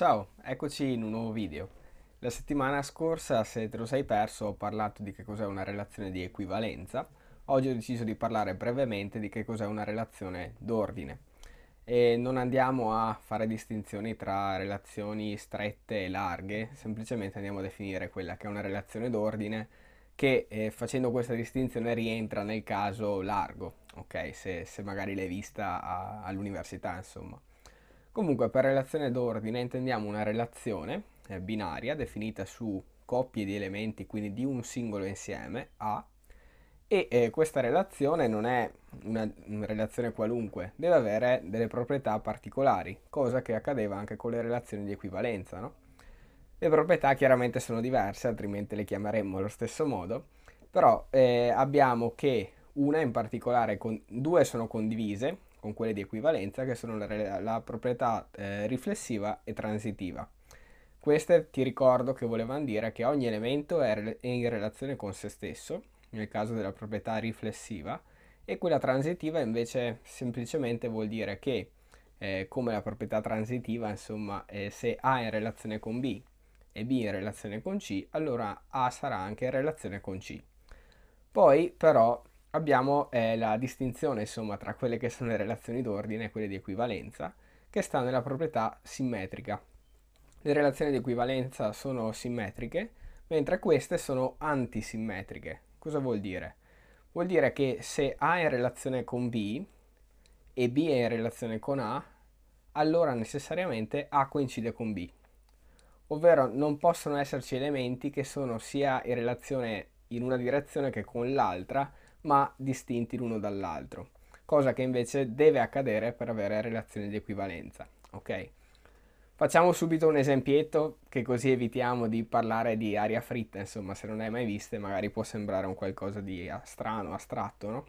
Ciao, eccoci in un nuovo video. La settimana scorsa, se te lo sei perso, ho parlato di che cos'è una relazione di equivalenza. Oggi ho deciso di parlare brevemente di che cos'è una relazione d'ordine. E non andiamo a fare distinzioni tra relazioni strette e larghe, semplicemente andiamo a definire quella che è una relazione d'ordine che eh, facendo questa distinzione rientra nel caso largo, ok? Se, se magari l'hai vista all'università, insomma. Comunque per relazione d'ordine intendiamo una relazione eh, binaria definita su coppie di elementi, quindi di un singolo insieme A, e eh, questa relazione non è una, una, relazione qualunque, deve avere delle proprietà particolari, cosa che accadeva anche con le relazioni di equivalenza. No? Le proprietà chiaramente sono diverse, altrimenti le chiameremmo allo stesso modo, però eh, abbiamo che una in particolare, con, due sono condivise, con quelle di equivalenza che sono la, la proprietà eh, riflessiva e transitiva. Queste ti ricordo che volevano dire che ogni elemento è in relazione con se stesso, nel caso della proprietà riflessiva, e quella transitiva invece semplicemente vuol dire che, eh, come la proprietà transitiva, insomma, eh, se A è in relazione con B e B in relazione con C, allora A sarà anche in relazione con C. Poi però abbiamo eh, la distinzione insomma, tra quelle che sono le relazioni d'ordine e quelle di equivalenza, che sta nella proprietà simmetrica. Le relazioni di equivalenza sono simmetriche, mentre queste sono antisimmetriche. Cosa vuol dire? Vuol dire che se A è in relazione con B e B è in relazione con A, allora necessariamente A coincide con B. Ovvero non possono esserci elementi che sono sia in relazione in una direzione che con l'altra, ma distinti l'uno dall'altro, cosa che invece deve accadere per avere relazioni di equivalenza. Ok? Facciamo subito un esempietto che così evitiamo di parlare di aria fritta, insomma, se non l'hai mai viste magari può sembrare un qualcosa di strano, astratto, no?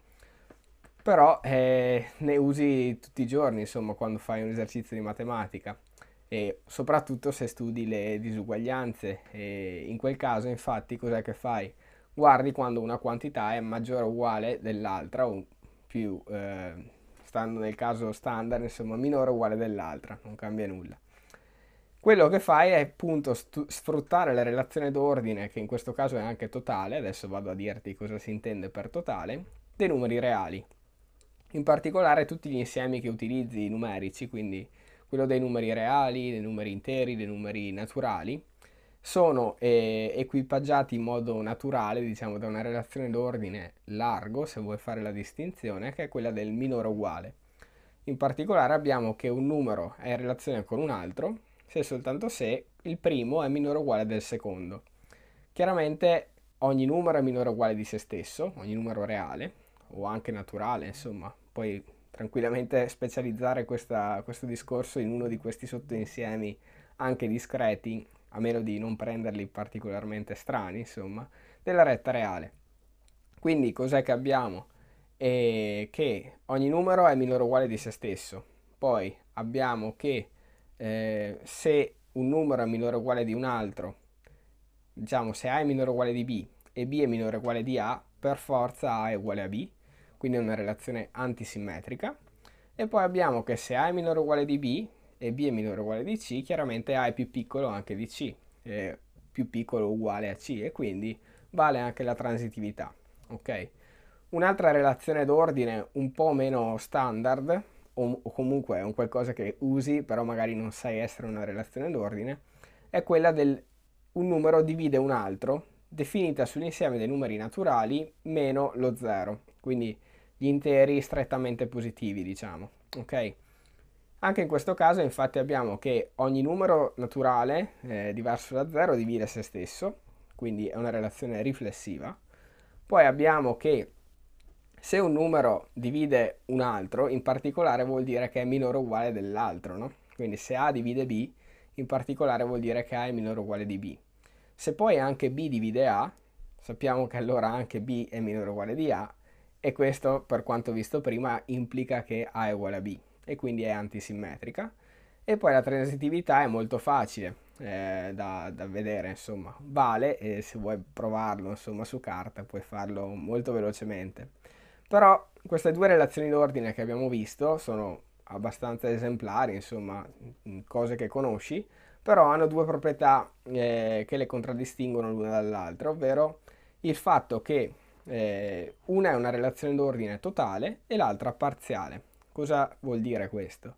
Però eh, ne usi tutti i giorni, insomma, quando fai un esercizio di matematica e soprattutto se studi le disuguaglianze e in quel caso infatti cos'è che fai? Guardi quando una quantità è maggiore o uguale dell'altra o più, eh, stando nel caso standard, insomma minore o uguale dell'altra, non cambia nulla. Quello che fai è appunto sfruttare la relazione d'ordine, che in questo caso è anche totale, adesso vado a dirti cosa si intende per totale, dei numeri reali. In particolare tutti gli insiemi che utilizzi numerici, quindi quello dei numeri reali, dei numeri interi, dei numeri naturali, sono eh, equipaggiati in modo naturale, diciamo da una relazione d'ordine largo, se vuoi fare la distinzione, che è quella del minore uguale. In particolare abbiamo che un numero è in relazione con un altro se e soltanto se il primo è minore uguale del secondo. Chiaramente ogni numero è minore uguale di se stesso, ogni numero reale o anche naturale, insomma, puoi tranquillamente specializzare questa, questo discorso in uno di questi sottoinsiemi anche discreti a meno di non prenderli particolarmente strani, insomma, della retta reale. Quindi cos'è che abbiamo? E che ogni numero è minore o uguale di se stesso. Poi abbiamo che eh, se un numero è minore o uguale di un altro, diciamo se A è minore o uguale di B e B è minore o uguale di A, per forza A è uguale a B, quindi è una relazione antisimmetrica. E poi abbiamo che se A è minore o uguale di B, e b è minore o uguale di c, chiaramente a è più piccolo anche di c, è più piccolo o uguale a c e quindi vale anche la transitività. Ok? Un'altra relazione d'ordine un po' meno standard, o, comunque è un qualcosa che usi, però magari non sai essere una relazione d'ordine, è quella del un numero divide un altro, definita sull'insieme dei numeri naturali meno lo zero, quindi gli interi strettamente positivi, diciamo. Ok? Anche in questo caso infatti abbiamo che ogni numero naturale eh, diverso da 0 divide se stesso, quindi è una relazione riflessiva. Poi abbiamo che se un numero divide un altro, in particolare vuol dire che è minore o uguale dell'altro, no? Quindi se A divide B, in particolare vuol dire che A è minore o uguale di B. Se poi anche B divide A, sappiamo che allora anche B è minore o uguale di A, e questo, per quanto visto prima, implica che A è uguale a B e quindi è antisimmetrica. E poi la transitività è molto facile eh, da, da, vedere, insomma, vale e se vuoi provarlo insomma, su carta puoi farlo molto velocemente. Però queste due relazioni d'ordine che abbiamo visto sono abbastanza esemplari, insomma, cose che conosci, però hanno due proprietà eh, che le contraddistinguono l'una dall'altra, ovvero il fatto che eh, una è una relazione d'ordine totale e l'altra parziale. Cosa vuol dire questo?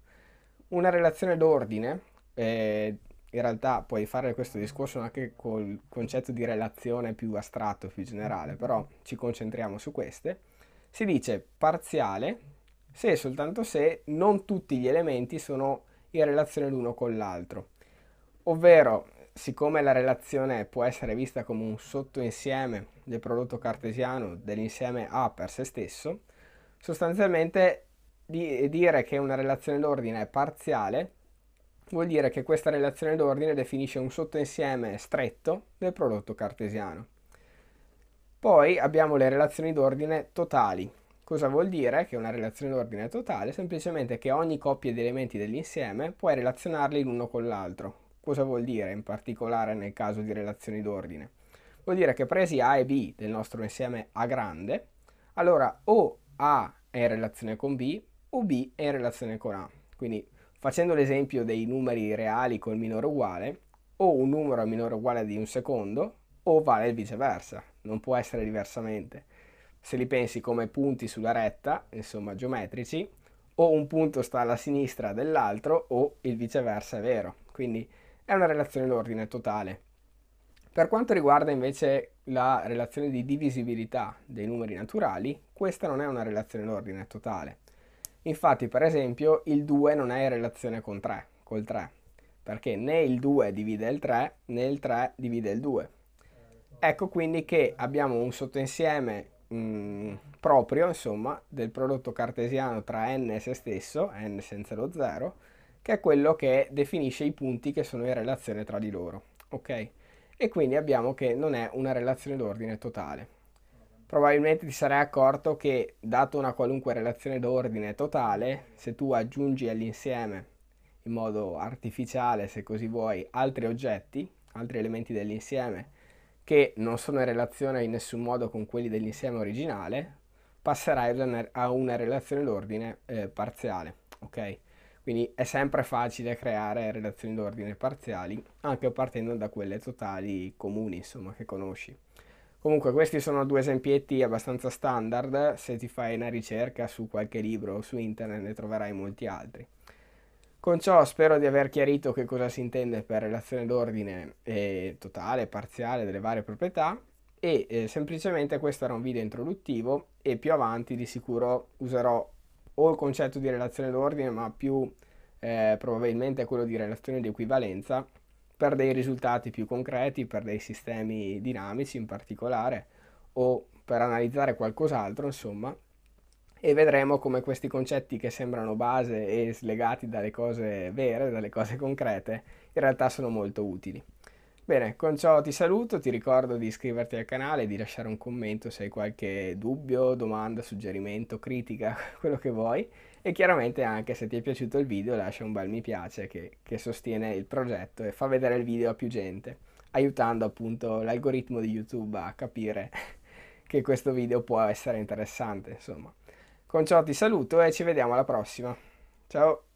Una relazione d'ordine, eh, in realtà puoi fare questo discorso anche col concetto di relazione più astratto, più generale, però ci concentriamo su queste, si dice parziale se e soltanto se non tutti gli elementi sono in relazione l'uno con l'altro. Ovvero, siccome la relazione può essere vista come un sottoinsieme del prodotto cartesiano dell'insieme A per se stesso, sostanzialmente di dire che una relazione d'ordine è parziale vuol dire che questa relazione d'ordine definisce un sottoinsieme stretto del prodotto cartesiano. Poi abbiamo le relazioni d'ordine totali. Cosa vuol dire che una relazione d'ordine totale? Semplicemente che ogni coppia di elementi dell'insieme puoi relazionarli l'uno con l'altro. Cosa vuol dire in particolare nel caso di relazioni d'ordine? Vuol dire che presi A e B del nostro insieme A grande, allora o A è in relazione con B o B è in relazione con A. Quindi facendo l'esempio dei numeri reali col minore uguale, o un numero è minore uguale di un secondo o vale il viceversa, non può essere diversamente. Se li pensi come punti sulla retta, insomma geometrici, o un punto sta alla sinistra dell'altro o il viceversa è vero. Quindi è una relazione d'ordine totale. Per quanto riguarda invece la relazione di divisibilità dei numeri naturali, questa non è una relazione d'ordine totale. Infatti, per esempio, il 2 non è in relazione con 3, col 3, perché né il 2 divide il 3 né il 3 divide il 2. Ecco quindi che abbiamo un sottoinsieme mh, mm, proprio, insomma, del prodotto cartesiano tra n e se stesso, n senza lo 0, che è quello che definisce i punti che sono in relazione tra di loro. Ok? E quindi abbiamo che non è una relazione d'ordine totale. Probabilmente ti sarai accorto che, dato una qualunque relazione d'ordine totale, se tu aggiungi all'insieme in modo artificiale, se così vuoi, altri oggetti, altri elementi dell'insieme che non sono in relazione in nessun modo con quelli dell'insieme originale, passerai a una relazione d'ordine eh, parziale. Ok? Quindi è sempre facile creare relazioni d'ordine parziali, anche partendo da quelle totali comuni, insomma, che conosci. Comunque questi sono due esempietti abbastanza standard, se ti fai una ricerca su qualche libro o su internet ne troverai molti altri. Con ciò spero di aver chiarito che cosa si intende per relazione d'ordine eh, totale, parziale delle varie proprietà e eh, semplicemente questo era un video introduttivo e più avanti di sicuro userò o il concetto di relazione d'ordine, ma più eh, probabilmente quello di relazione di equivalenza, per dei risultati più concreti, per dei sistemi dinamici in particolare, o per analizzare qualcos'altro, insomma, e vedremo come questi concetti che sembrano base e slegati dalle cose vere, dalle cose concrete, in realtà sono molto utili. Bene, con ciò ti saluto, ti ricordo di iscriverti al canale, di lasciare un commento se hai qualche dubbio, domanda, suggerimento, critica, quello che vuoi e chiaramente anche se ti è piaciuto il video lascia un bel mi piace che, che sostiene il progetto e fa vedere il video a più gente, aiutando appunto l'algoritmo di YouTube a capire che questo video può essere interessante, insomma. Con ciò ti saluto e ci vediamo alla prossima. Ciao!